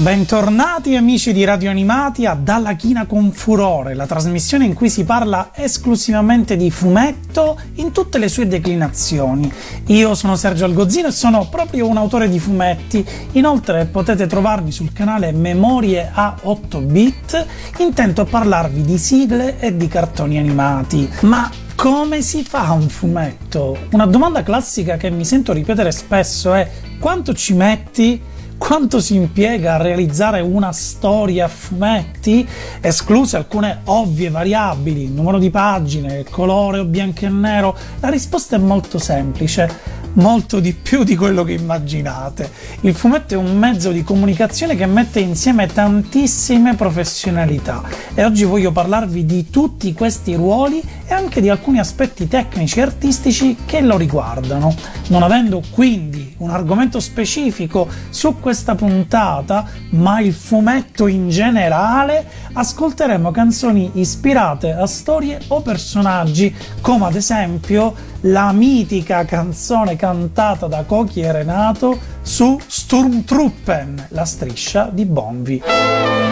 Bentornati amici di Radio Animati a Dalla China con Furore, la trasmissione in cui si parla esclusivamente di fumetto in tutte le sue declinazioni. Io sono Sergio Algozzino e sono proprio un autore di fumetti. Inoltre potete trovarmi sul canale Memorie a 8 bit, intento a parlarvi di sigle e di cartoni animati. Ma come si fa un fumetto? Una domanda classica che mi sento ripetere spesso è quanto ci metti? Quanto si impiega a realizzare una storia a fumetti, escluse alcune ovvie variabili, numero di pagine, colore o bianco e nero? La risposta è molto semplice molto di più di quello che immaginate. Il fumetto è un mezzo di comunicazione che mette insieme tantissime professionalità e oggi voglio parlarvi di tutti questi ruoli e anche di alcuni aspetti tecnici e artistici che lo riguardano. Non avendo quindi un argomento specifico su questa puntata, ma il fumetto in generale, ascolteremo canzoni ispirate a storie o personaggi, come ad esempio la mitica canzone cantata da Koki e Renato su Sturmtruppen, la striscia di Bonvi.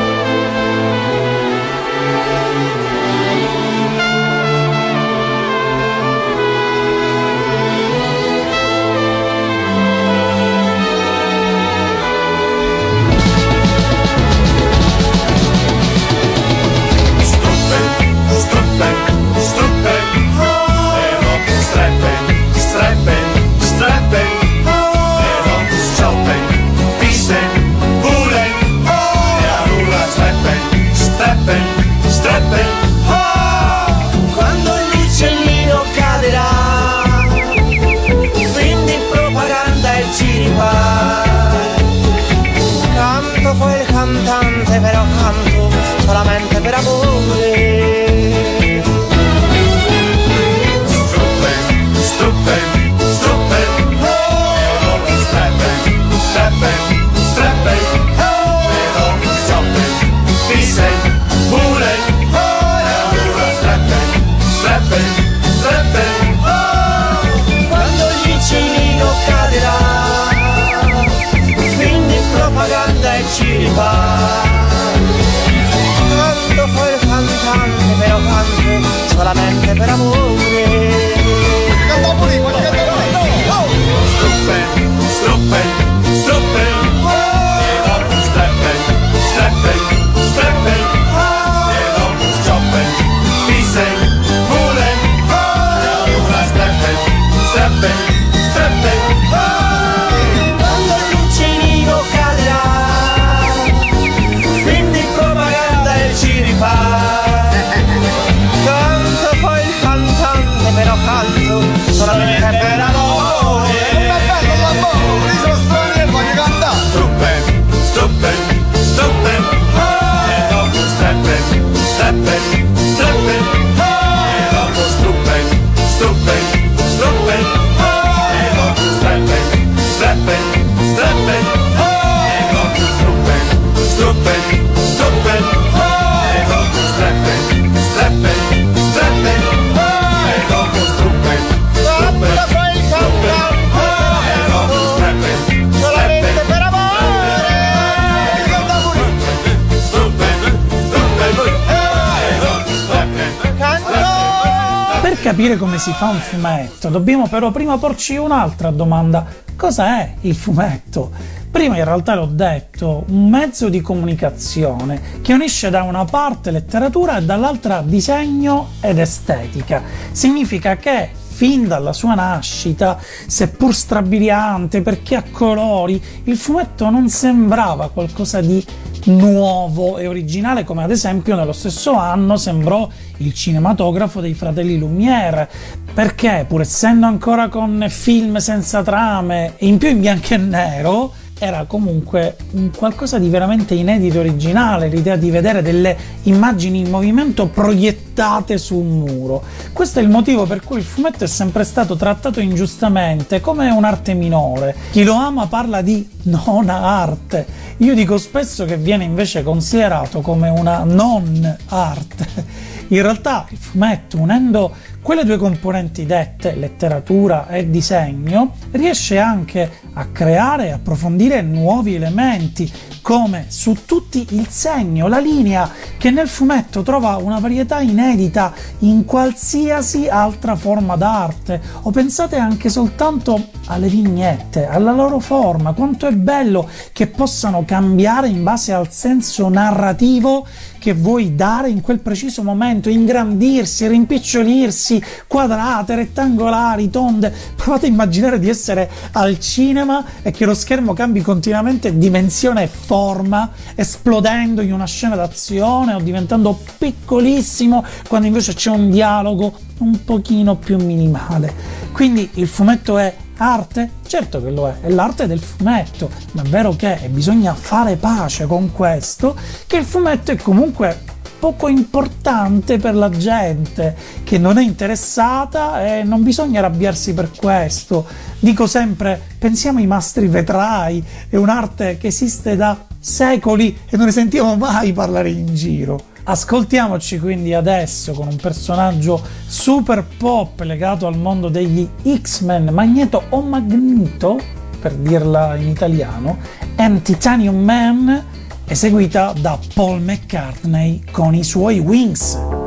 Capire come si fa un fumetto, dobbiamo però prima porci un'altra domanda. Cosa è il fumetto? Prima in realtà l'ho detto, un mezzo di comunicazione che unisce da una parte letteratura e dall'altra disegno ed estetica. Significa che fin dalla sua nascita, seppur strabiliante perché a colori, il fumetto non sembrava qualcosa di nuovo e originale come ad esempio nello stesso anno sembrò il cinematografo dei fratelli Lumière. Perché pur essendo ancora con film senza trame in più in bianco e nero era comunque un qualcosa di veramente inedito originale, l'idea di vedere delle immagini in movimento proiettate su un muro. Questo è il motivo per cui il fumetto è sempre stato trattato ingiustamente come un'arte minore. Chi lo ama parla di non arte. Io dico spesso che viene invece considerato come una non arte. In realtà il fumetto, unendo quelle due componenti dette, letteratura e disegno, riesce anche a creare e approfondire nuovi elementi, come su tutti il segno, la linea, che nel fumetto trova una varietà inedita in qualsiasi altra forma d'arte. O pensate anche soltanto alle vignette, alla loro forma, quanto è bello che possano cambiare in base al senso narrativo che vuoi dare in quel preciso momento, ingrandirsi, rimpicciolirsi, quadrate, rettangolari, tonde. Provate a immaginare di essere al cinema e che lo schermo cambi continuamente dimensione e forma, esplodendo in una scena d'azione o diventando piccolissimo quando invece c'è un dialogo un pochino più minimale. Quindi il fumetto è arte? Certo che lo è, è l'arte del fumetto, ma è vero che bisogna fare pace con questo, che il fumetto è comunque poco importante per la gente che non è interessata e non bisogna arrabbiarsi per questo. Dico sempre, pensiamo ai mastri vetrai, è un'arte che esiste da secoli e non ne sentiamo mai parlare in giro. Ascoltiamoci quindi adesso con un personaggio super pop legato al mondo degli X-Men, Magneto o Magneto, per dirla in italiano, and Titanium Man, eseguita da Paul McCartney con i suoi Wings.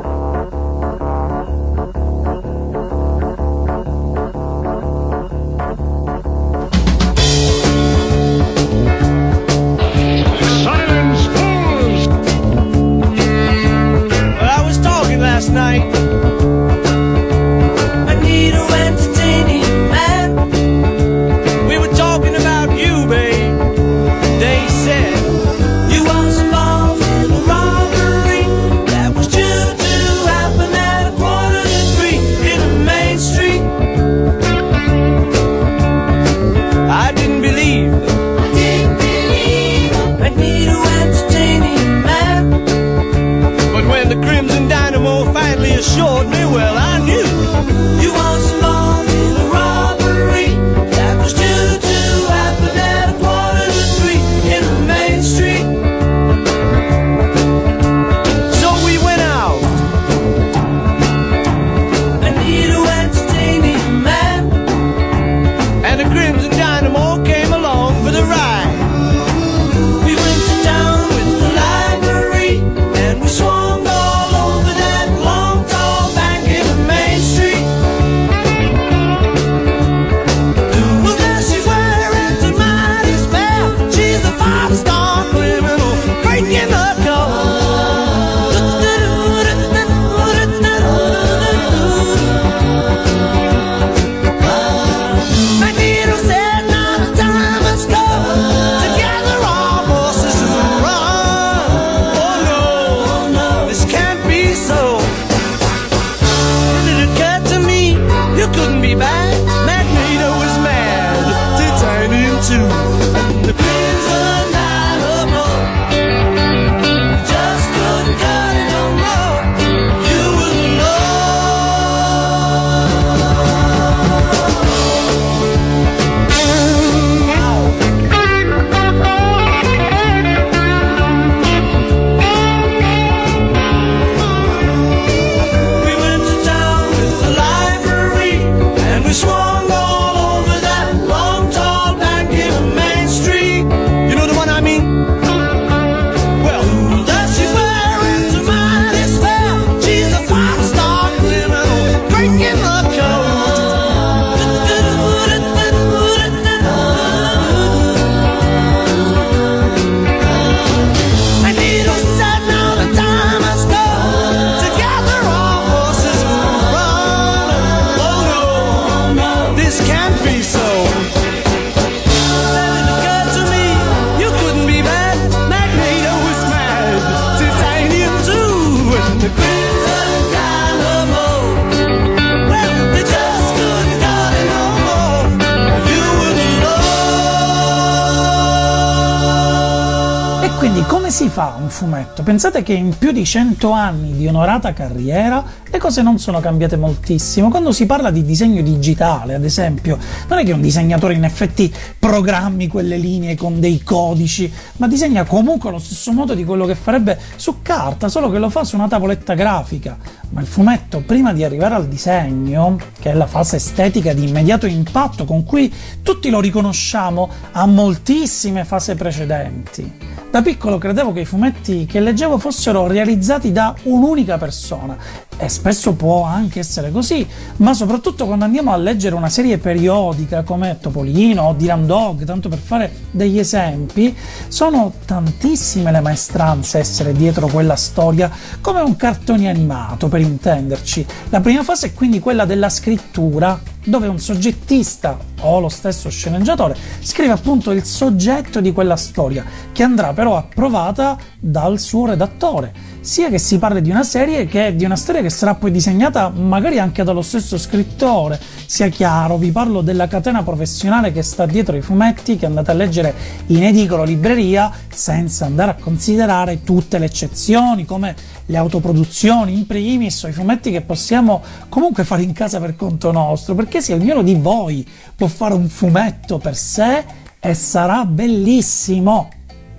Fumetto? Pensate che in più di 100 anni di onorata carriera le cose non sono cambiate moltissimo. Quando si parla di disegno digitale, ad esempio, non è che un disegnatore in effetti programmi quelle linee con dei codici, ma disegna comunque allo stesso modo di quello che farebbe su carta, solo che lo fa su una tavoletta grafica. Ma il fumetto, prima di arrivare al disegno, che è la fase estetica di immediato impatto con cui tutti lo riconosciamo, ha moltissime fasi precedenti. Da piccolo credevo che i fumetti che leggevo fossero realizzati da un'unica persona e spesso può anche essere così, ma soprattutto quando andiamo a leggere una serie periodica come Topolino o Dylan Dog, tanto per fare degli esempi, sono tantissime le maestranze essere dietro quella storia, come un cartone animato per intenderci. La prima fase è quindi quella della scrittura, dove un soggettista o lo stesso sceneggiatore scrive appunto il soggetto di quella storia, che andrà però approvata dal suo redattore sia che si parli di una serie che di una storia che sarà poi disegnata magari anche dallo stesso scrittore. Sia chiaro, vi parlo della catena professionale che sta dietro i fumetti che andate a leggere in edicola libreria senza andare a considerare tutte le eccezioni come le autoproduzioni in primis o i fumetti che possiamo comunque fare in casa per conto nostro, perché se ognuno di voi può fare un fumetto per sé e sarà bellissimo.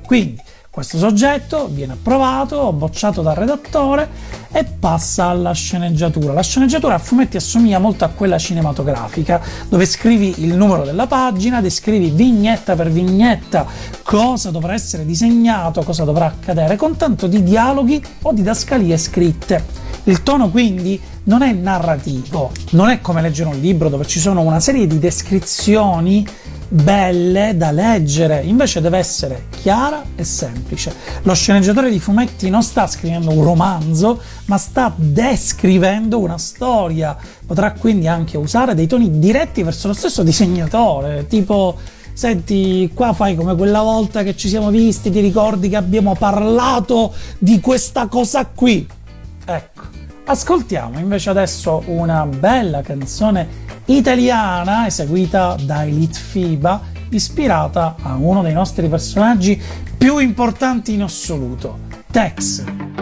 Quindi questo soggetto viene approvato, bocciato dal redattore e passa alla sceneggiatura. La sceneggiatura a fumetti assomiglia molto a quella cinematografica, dove scrivi il numero della pagina, descrivi vignetta per vignetta cosa dovrà essere disegnato, cosa dovrà accadere, con tanto di dialoghi o didascalie scritte. Il tono quindi non è narrativo, non è come leggere un libro dove ci sono una serie di descrizioni belle da leggere, invece deve essere chiara e semplice. Lo sceneggiatore di fumetti non sta scrivendo un romanzo, ma sta descrivendo una storia. Potrà quindi anche usare dei toni diretti verso lo stesso disegnatore, tipo senti, qua fai come quella volta che ci siamo visti, ti ricordi che abbiamo parlato di questa cosa qui? Ecco, ascoltiamo invece adesso una bella canzone italiana eseguita da Elite FIBA, ispirata a uno dei nostri personaggi più importanti in assoluto, Tex.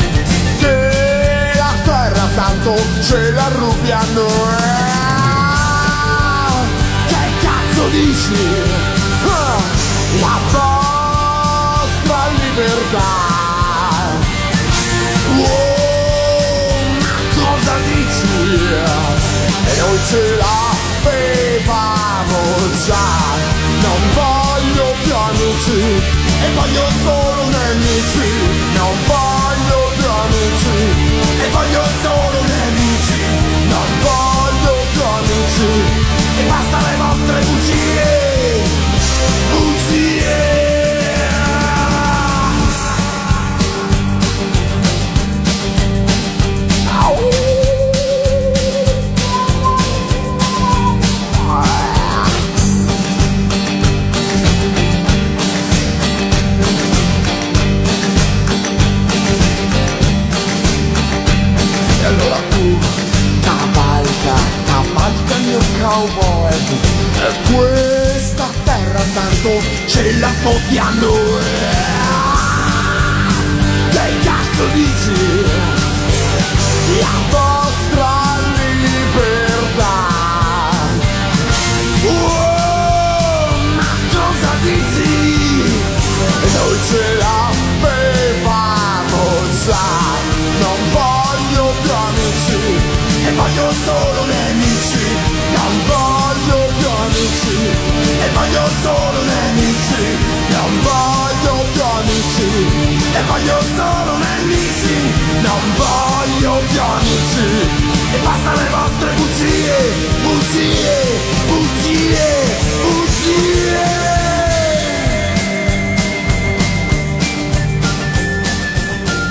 Che cazzo dici? Ah, La vostra libertà Oh, cosa dici? E noi ce l'avevamo già Non voglio più amici E voglio solo nemici Non solo nemici Non voglio più amici. E voglio solo nemici Non voglio più amici. E voglio solo nemici Non voglio più amici. E basta le vostre bugie Bugie, bugie, bugie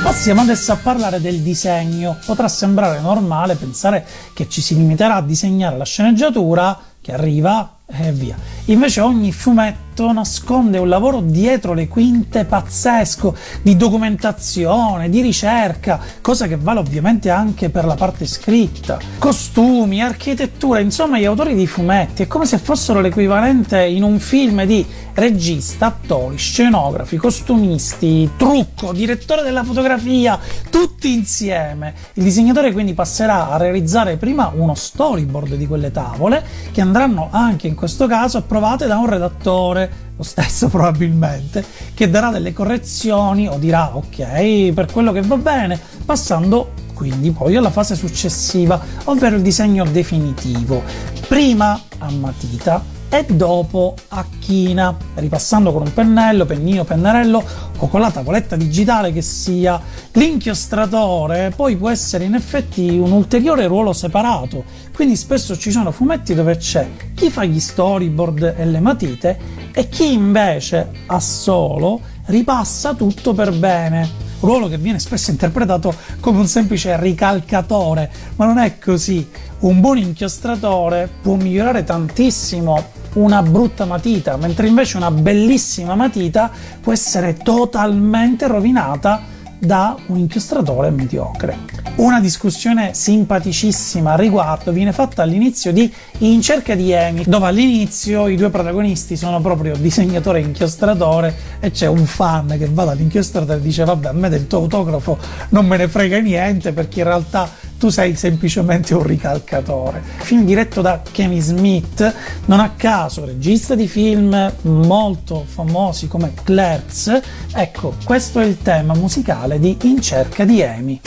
Passiamo adesso a parlare del disegno. Potrà sembrare normale pensare che ci si limiterà a disegnare la sceneggiatura che arriva e via. Invece ogni fumetto nasconde un lavoro dietro le quinte pazzesco di documentazione, di ricerca, cosa che vale ovviamente anche per la parte scritta. Costumi, architettura, insomma gli autori di fumetti è come se fossero l'equivalente in un film di regista, attori, scenografi, costumisti, trucco, direttore della fotografia, tutti insieme. Il disegnatore quindi passerà a realizzare prima uno storyboard di quelle tavole che andranno anche in questo caso approvate da un redattore, lo stesso probabilmente, che darà delle correzioni o dirà ok per quello che va bene, passando quindi poi alla fase successiva, ovvero il disegno definitivo. Prima a matita e dopo a china, ripassando con un pennello, pennino, pennarello o con la tavoletta digitale che sia. L'inchiostratore poi può essere in effetti un ulteriore ruolo separato, quindi spesso ci sono fumetti dove c'è chi fa gli storyboard e le matite e chi invece a solo ripassa tutto per bene ruolo che viene spesso interpretato come un semplice ricalcatore, ma non è così. Un buon inchiostratore può migliorare tantissimo una brutta matita, mentre invece una bellissima matita può essere totalmente rovinata da un inchiostratore mediocre. Una discussione simpaticissima a riguardo viene fatta all'inizio di In cerca di Amy, dove all'inizio i due protagonisti sono proprio disegnatore e inchiostratore e c'è un fan che va dall'inchiostratore e dice vabbè a me del tuo autografo non me ne frega niente perché in realtà tu sei semplicemente un ricalcatore. Film diretto da Kevin Smith, non a caso regista di film molto famosi come Clerks. Ecco, questo è il tema musicale di In cerca di Amy.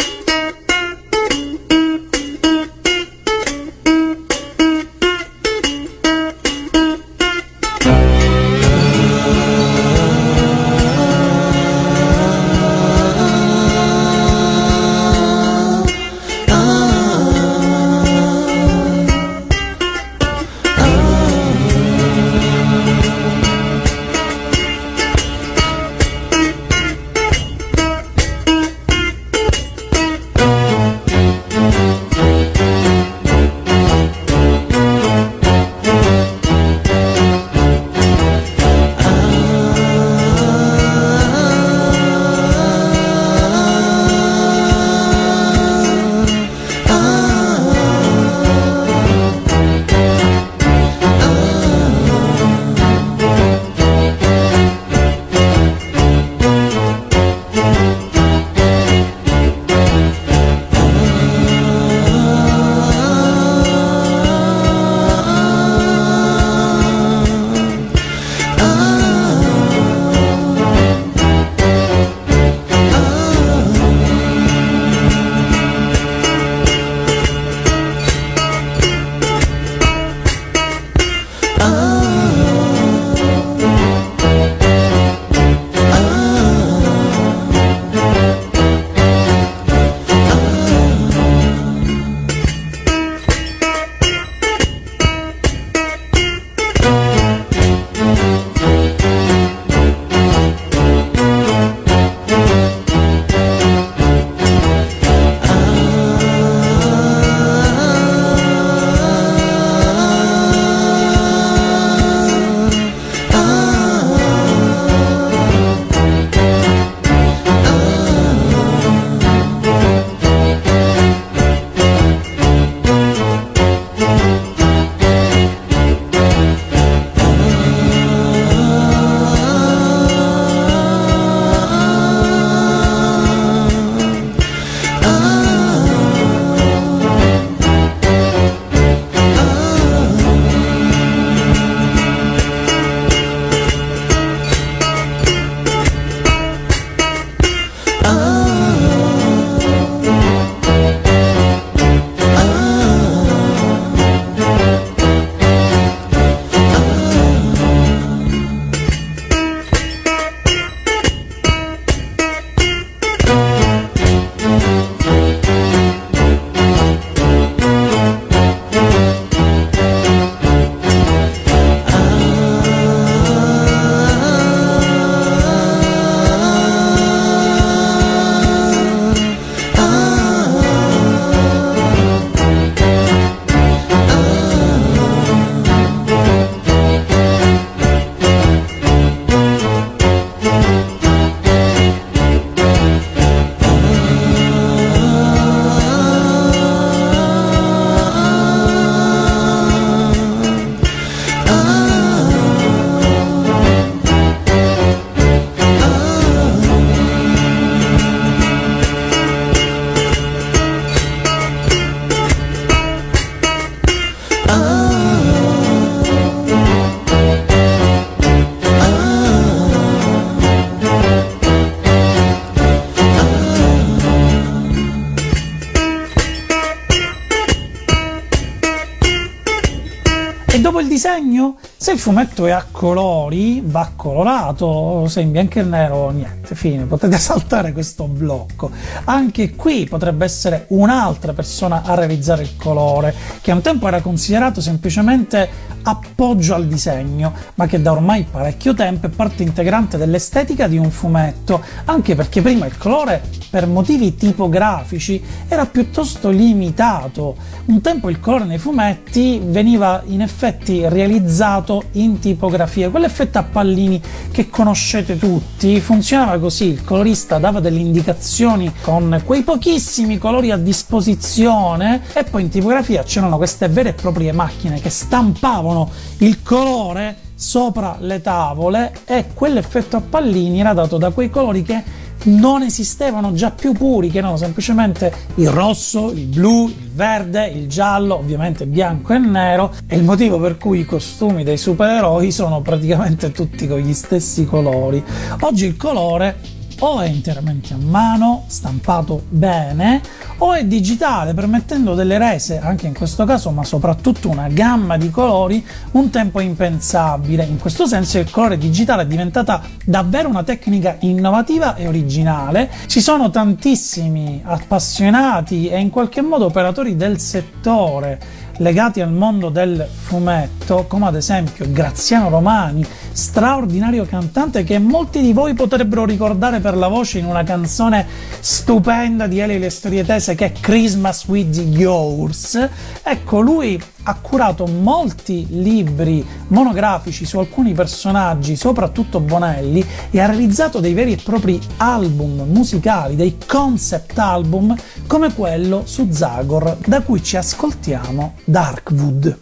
Fumetto è a colori, va colorato, se in bianco e nero, niente, fine, potete saltare questo blocco. Anche qui potrebbe essere un'altra persona a realizzare il colore, che a un tempo era considerato semplicemente appoggio al disegno, ma che da ormai parecchio tempo è parte integrante dell'estetica di un fumetto, anche perché prima il colore per motivi tipografici era piuttosto limitato. Un tempo il colore nei fumetti veniva in effetti realizzato in tipografia, quell'effetto a pallini che conoscete tutti, funzionava così, il colorista dava delle indicazioni con quei pochissimi colori a disposizione e poi in tipografia c'erano queste vere e proprie macchine che stampavano il colore sopra le tavole e quell'effetto a pallini era dato da quei colori che non esistevano già più puri, che erano semplicemente il rosso, il blu, il verde, il giallo, ovviamente bianco e nero, e il motivo per cui i costumi dei supereroi sono praticamente tutti con gli stessi colori. Oggi il colore o è interamente a mano, stampato bene, o è digitale, permettendo delle rese, anche in questo caso, ma soprattutto una gamma di colori, un tempo impensabile. In questo senso il colore digitale è diventata davvero una tecnica innovativa e originale. Ci sono tantissimi appassionati e in qualche modo operatori del settore legati al mondo del fumetto, come ad esempio Graziano Romani, straordinario cantante che molti di voi potrebbero ricordare per la voce in una canzone stupenda di Eli le storie tese che è Christmas with the Yours. Ecco, lui ha curato molti libri monografici su alcuni personaggi, soprattutto Bonelli, e ha realizzato dei veri e propri album musicali, dei concept album come quello su Zagor, da cui ci ascoltiamo Darkwood.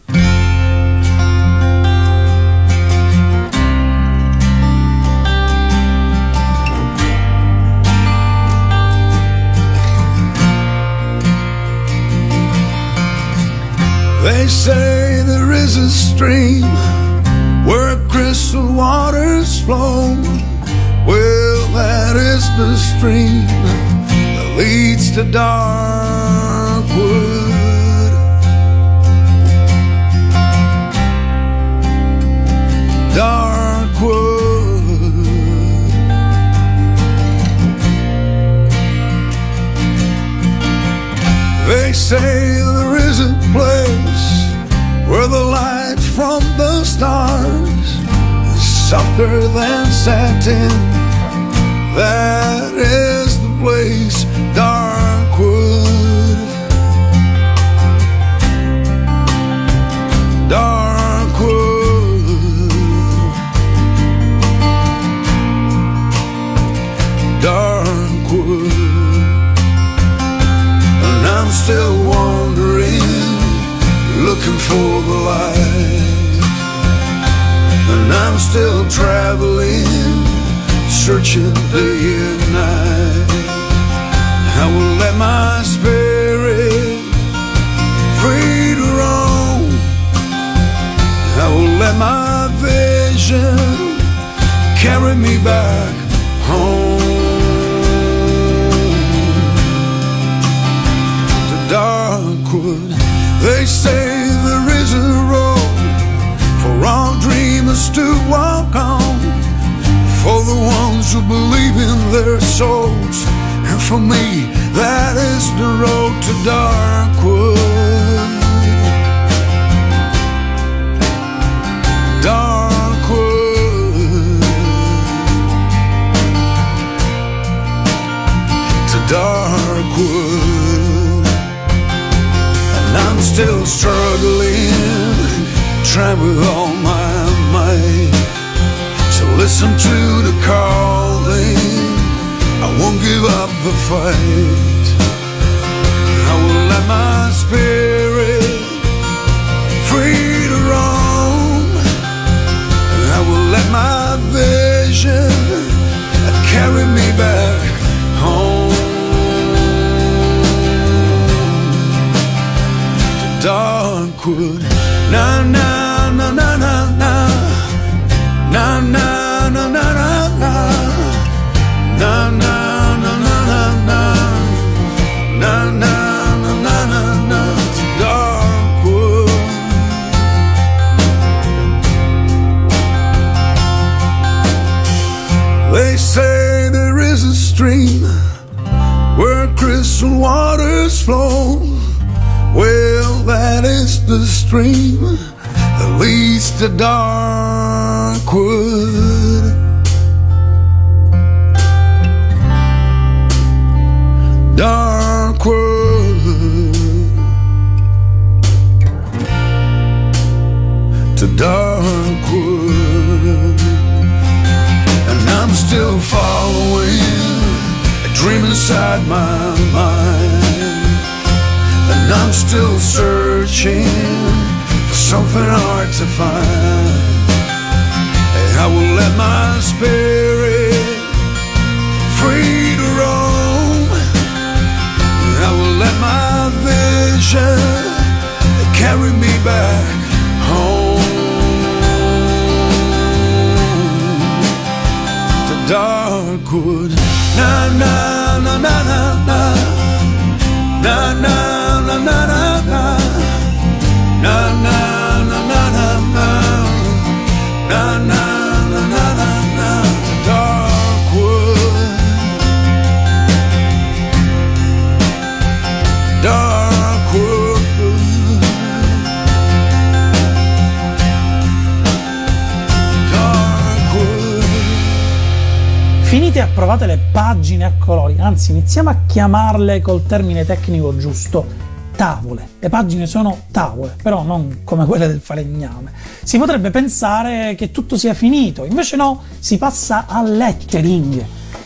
They say there is a stream where crystal waters flow. Well, that is the stream that leads to Darkwood. They say there is a place where the light from the stars is softer than satin. That is the place, Darkwood. Still wandering, looking for the light. And I'm still traveling, searching day and night. I will let my spirit free to roam. I will let my vision carry me back home. They say there is a road for all dreamers to walk on, for the ones who believe in their souls. And for me, that is the road to Darkwood. Still struggling, trying with all my might to listen to the calling. I won't give up the fight. I will let my spirit free to roam. I will let my vision Darkwood. Na na stream that leads to Darkwood. Darkwood to Darkwood, and I'm still following a dream inside my mind, and I'm still searching for something hard to find. And I will let my spirit free to roam. I will let my vision carry me back home to Darkwood. Na na na na na na na na na na na na. Na na na na na na. Na. Finite e approvate le pagine a colori, anzi iniziamo a chiamarle col termine tecnico giusto, tavole. Le pagine sono tavole, però non come quelle del falegname. Si potrebbe pensare che tutto sia finito, invece no, si passa al lettering,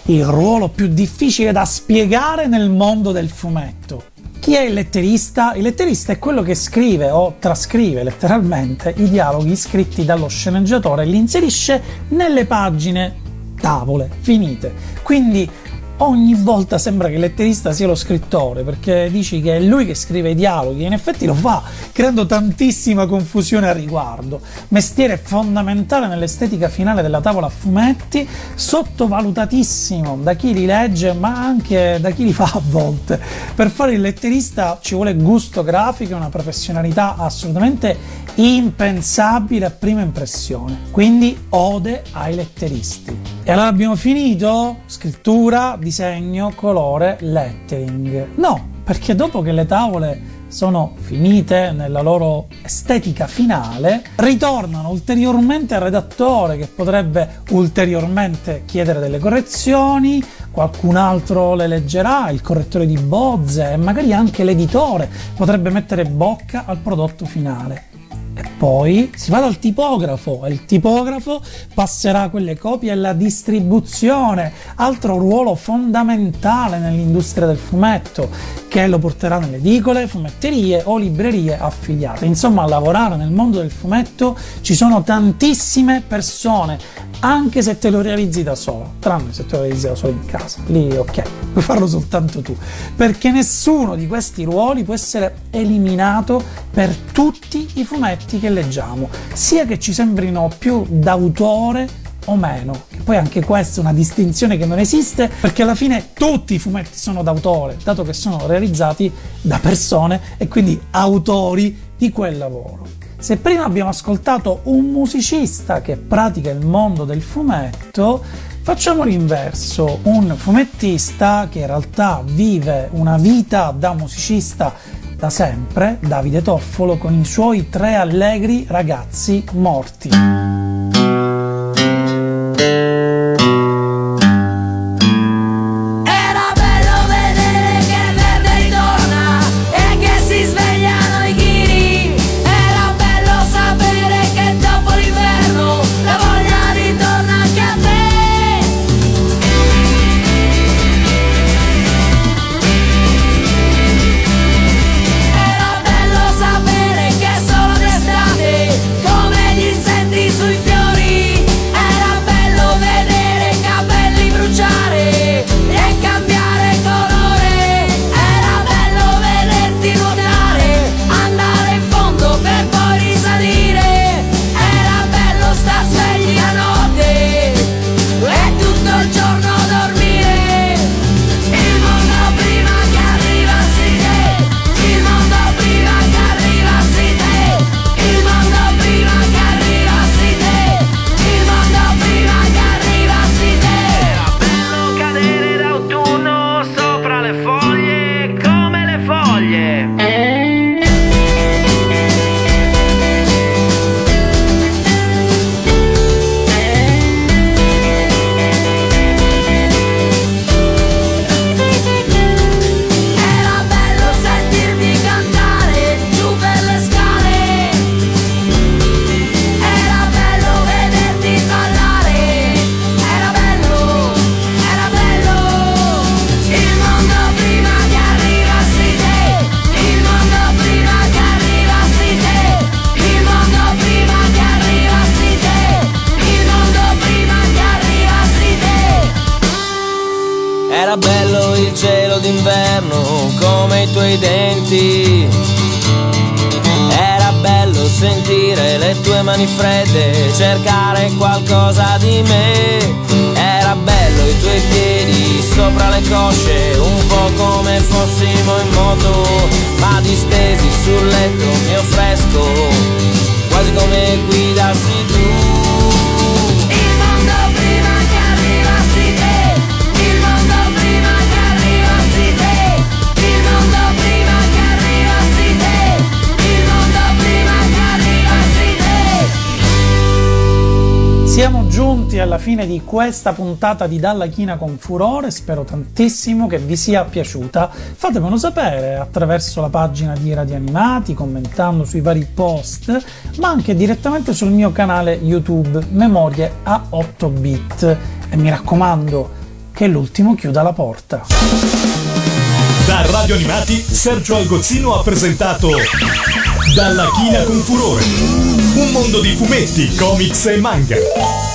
il ruolo più difficile da spiegare nel mondo del fumetto. Chi è il letterista? Il letterista è quello che scrive o trascrive letteralmente i dialoghi scritti dallo sceneggiatore e li inserisce nelle pagine tavole finite. Quindi ogni volta sembra che il letterista sia lo scrittore perché dici che è lui che scrive i dialoghi e in effetti lo fa, creando tantissima confusione al riguardo. Mestiere fondamentale nell'estetica finale della tavola a fumetti, sottovalutatissimo da chi li legge ma anche da chi li fa a volte. Per fare il letterista ci vuole gusto grafico e una professionalità assolutamente impensabile a prima impressione. Quindi ode ai letteristi. E allora abbiamo finito? Scrittura, disegno, colore, lettering. No, perché dopo che le tavole sono finite nella loro estetica finale, ritornano ulteriormente al redattore che potrebbe ulteriormente chiedere delle correzioni, qualcun altro le leggerà, il correttore di bozze e magari anche l'editore potrebbe mettere bocca al prodotto finale. Poi si va dal tipografo e il tipografo passerà quelle copie alla distribuzione, altro ruolo fondamentale nell'industria del fumetto, che lo porterà nelle edicole, fumetterie o librerie affiliate. Insomma, a lavorare nel mondo del fumetto ci sono tantissime persone, anche se te lo realizzi da solo, tranne se te lo realizzi da solo in casa. Lì ok, puoi farlo soltanto tu, perché nessuno di questi ruoli può essere eliminato per tutti i fumetti che leggiamo, sia che ci sembrino più d'autore o meno. Che poi anche questa è una distinzione che non esiste, perché alla fine tutti i fumetti sono d'autore, dato che sono realizzati da persone e quindi autori di quel lavoro. Se prima abbiamo ascoltato un musicista che pratica il mondo del fumetto, facciamo l'inverso, un fumettista che in realtà vive una vita da musicista da sempre, Davide Toffolo, con i suoi tre allegri ragazzi morti. Cercare qualcosa di me. Era bello i tuoi piedi sopra le cosce, un po' come fossimo in moto, ma distesi sul letto mio fresco, quasi come guidassi tu. Giunti alla fine di questa puntata di Dalla China con Furore, spero tantissimo che vi sia piaciuta. Fatemelo sapere attraverso la pagina di Radio Animati, commentando sui vari post, ma anche direttamente sul mio canale YouTube Memorie a 8 bit. E mi raccomando che l'ultimo chiuda la porta. Da Radio Animati, Sergio Algozzino ha presentato Dalla China con Furore. Un mondo di fumetti, comics e manga.